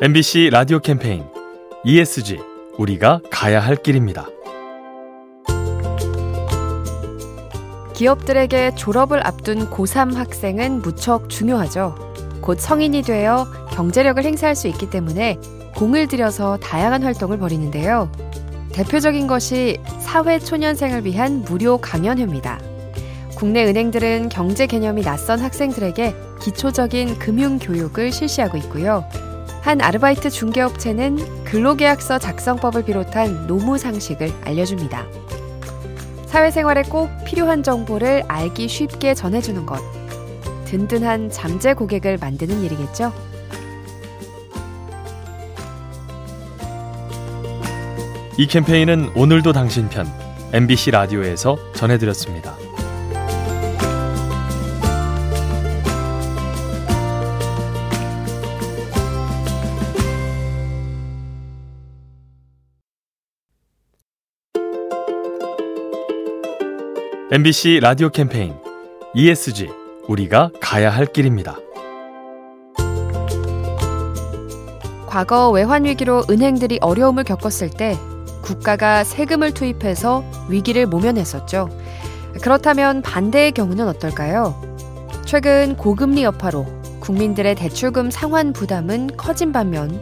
MBC 라디오 캠페인 ESG 우리가 가야 할 길입니다. 기업들에게 졸업을 앞둔 고3 학생은 무척 중요하죠. 곧 성인이 되어 경제력을 행사할 수 있기 때문에 공을 들여서 다양한 활동을 벌이는데요. 대표적인 것이 사회 초년생을 위한 무료 강연회입니다. 국내 은행들은 경제 개념이 낯선 학생들에게 기초적인 금융 교육을 실시하고 있고요. 한 아르바이트 중개업체는 근로계약서 작성법을 비롯한 노무 상식을 알려줍니다. 사회생활에 꼭 필요한 정보를 알기 쉽게 전해주는 것. 든든한 잠재 고객을 만드는 일이겠죠? 이 캠페인은 오늘도 당신 편 MBC 라디오에서 전해드렸습니다. MBC 라디오 캠페인 ESG 우리가 가야 할 길입니다. 과거 외환 위기로 은행들이 어려움을 겪었을 때 국가가 세금을 투입해서 위기를 모면했었죠. 그렇다면 반대의 경우는 어떨까요? 최근 고금리 여파로 국민들의 대출금 상환 부담은 커진 반면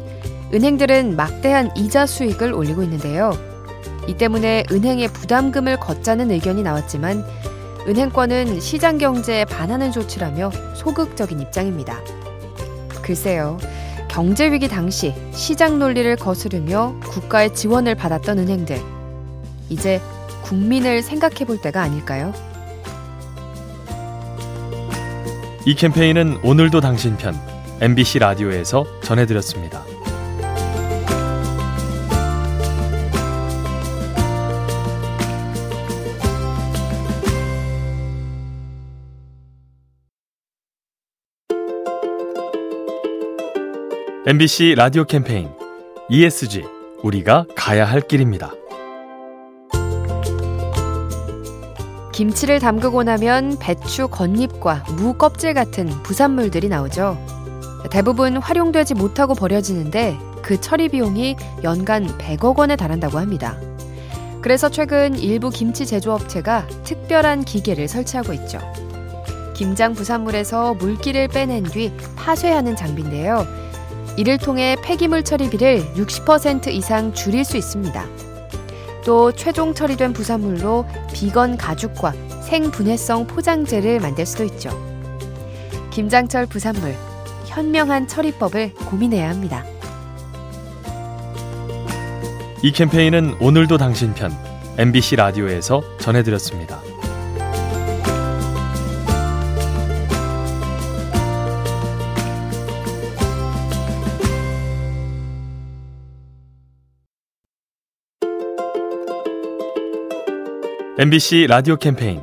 은행들은 막대한 이자 수익을 올리고 있는데요. 이 때문에 은행에 부담금을 걷자는 의견이 나왔지만 은행권은 시장 경제에 반하는 조치라며 소극적인 입장입니다. 글쎄요. 경제 위기 당시 시장 논리를 거스르며 국가의 지원을 받았던 은행들. 이제 국민을 생각해 볼 때가 아닐까요? 이 캠페인은 오늘도 당신 편 MBC 라디오에서 전해드렸습니다. MBC 라디오 캠페인 ESG 우리가 가야 할 길입니다. 김치를 담그고 나면 배추 겉잎과 무 껍질 같은 부산물들이 나오죠. 대부분 활용되지 못하고 버려지는데 그 처리 비용이 연간 100억 원에 달한다고 합니다. 그래서 최근 일부 김치 제조업체가 특별한 기계를 설치하고 있죠. 김장 부산물에서 물기를 빼낸 뒤 파쇄하는 장비인데요. 이를 통해 폐기물 처리비를 60% 이상 줄일 수 있습니다. 또 최종 처리된 부산물로 비건 가죽과 생분해성 포장재를 만들 수도 있죠. 김장철 부산물, 현명한 처리법을 고민해야 합니다. 이 캠페인은 오늘도 당신 편 MBC 라디오에서 전해드렸습니다. MBC 라디오 캠페인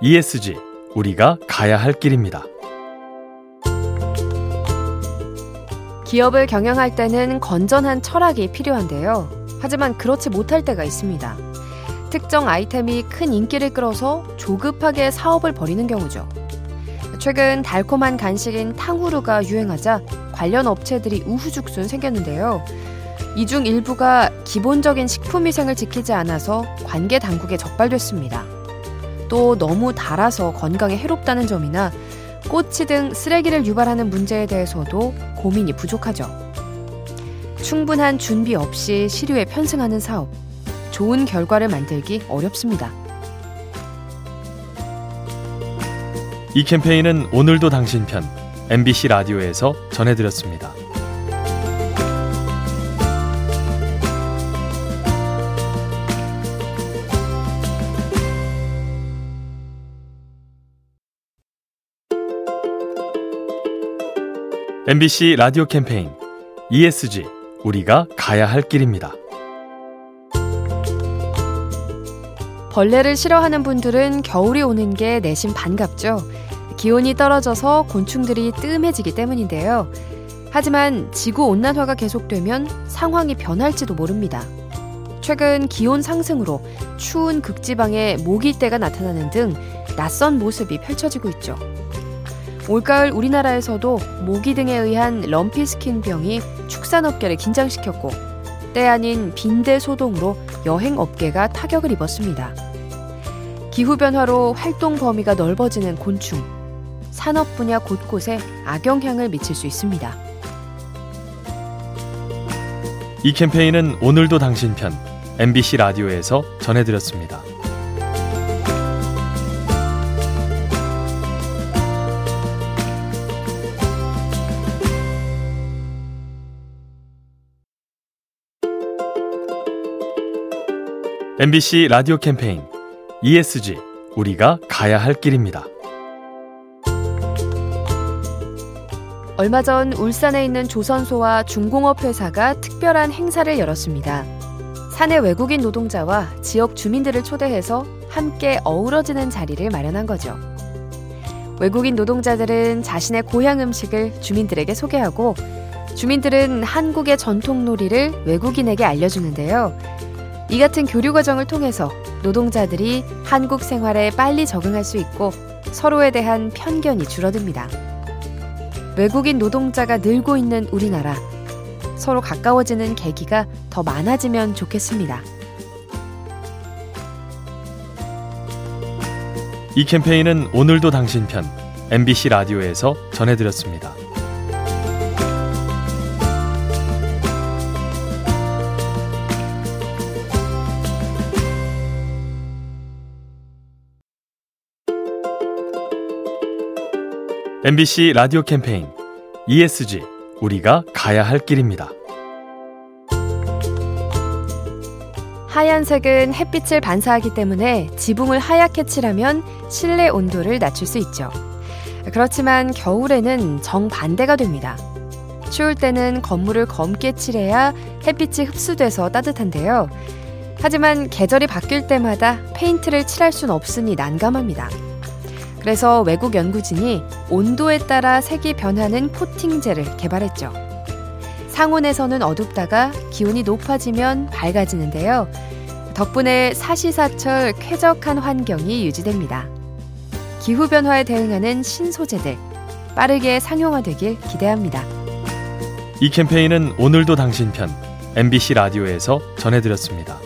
ESG 우리가 가야 할 길입니다. 기업을 경영할 때는 건전한 철학이 필요한데요. 하지만 그렇지 못할 때가 있습니다. 특정 아이템이 큰 인기를 끌어서 조급하게 사업을 벌이는 경우죠. 최근 달콤한 간식인 탕후루가 유행하자 관련 업체들이 우후죽순 생겼는데요. 이 중 일부가 기본적인 식품위생을 지키지 않아서 관계 당국에 적발됐습니다. 또 너무 달아서 건강에 해롭다는 점이나 꼬치 등 쓰레기를 유발하는 문제에 대해서도 고민이 부족하죠. 충분한 준비 없이 시류에 편승하는 사업, 좋은 결과를 만들기 어렵습니다. 이 캠페인은 오늘도 당신 편 MBC 라디오에서 전해드렸습니다. MBC 라디오 캠페인 ESG 우리가 가야 할 길입니다. 벌레를 싫어하는 분들은 겨울이 오는 게 내심 반갑죠. 기온이 떨어져서 곤충들이 뜸해지기 때문인데요. 하지만 지구 온난화가 계속되면 상황이 변할지도 모릅니다. 최근 기온 상승으로 추운 극지방에 모기떼가 나타나는 등 낯선 모습이 펼쳐지고 있죠. 올가을 우리나라에서도 모기 등에 의한 럼피 스킨 병이 축산업계를 긴장시켰고 때 아닌 빈대 소동으로 여행업계가 타격을 입었습니다. 기후변화로 활동 범위가 넓어지는 곤충, 산업 분야 곳곳에 악영향을 미칠 수 있습니다. 이 캠페인은 오늘도 당신 편 MBC 라디오에서 전해드렸습니다. MBC 라디오 캠페인 ESG 우리가 가야 할 길입니다. 얼마 전 울산에 있는 조선소와 중공업 회사가 특별한 행사를 열었습니다. 사내 외국인 노동자와 지역 주민들을 초대해서 함께 어우러지는 자리를 마련한 거죠. 외국인 노동자들은 자신의 고향 음식을 주민들에게 소개하고 주민들은 한국의 전통 놀이를 외국인에게 알려주는데요. 이 같은 교류 과정을 통해서 노동자들이 한국 생활에 빨리 적응할 수 있고 서로에 대한 편견이 줄어듭니다. 외국인 노동자가 늘고 있는 우리나라. 서로 가까워지는 계기가 더 많아지면 좋겠습니다. 이 캠페인은 오늘도 당신 편 MBC 라디오에서 전해드렸습니다. MBC 라디오 캠페인 ESG 우리가 가야 할 길입니다. 하얀색은 햇빛을 반사하기 때문에 지붕을 하얗게 칠하면 실내 온도를 낮출 수 있죠. 그렇지만 겨울에는 정반대가 됩니다. 추울 때는 건물을 검게 칠해야 햇빛이 흡수돼서 따뜻한데요. 하지만 계절이 바뀔 때마다 페인트를 칠할 순 없으니 난감합니다. 그래서 외국 연구진이 온도에 따라 색이 변하는 코팅제를 개발했죠. 상온에서는 어둡다가 기온이 높아지면 밝아지는데요. 덕분에 사시사철 쾌적한 환경이 유지됩니다. 기후변화에 대응하는 신소재들 빠르게 상용화되길 기대합니다. 이 캠페인은 오늘도 당신 편 MBC 라디오에서 전해드렸습니다.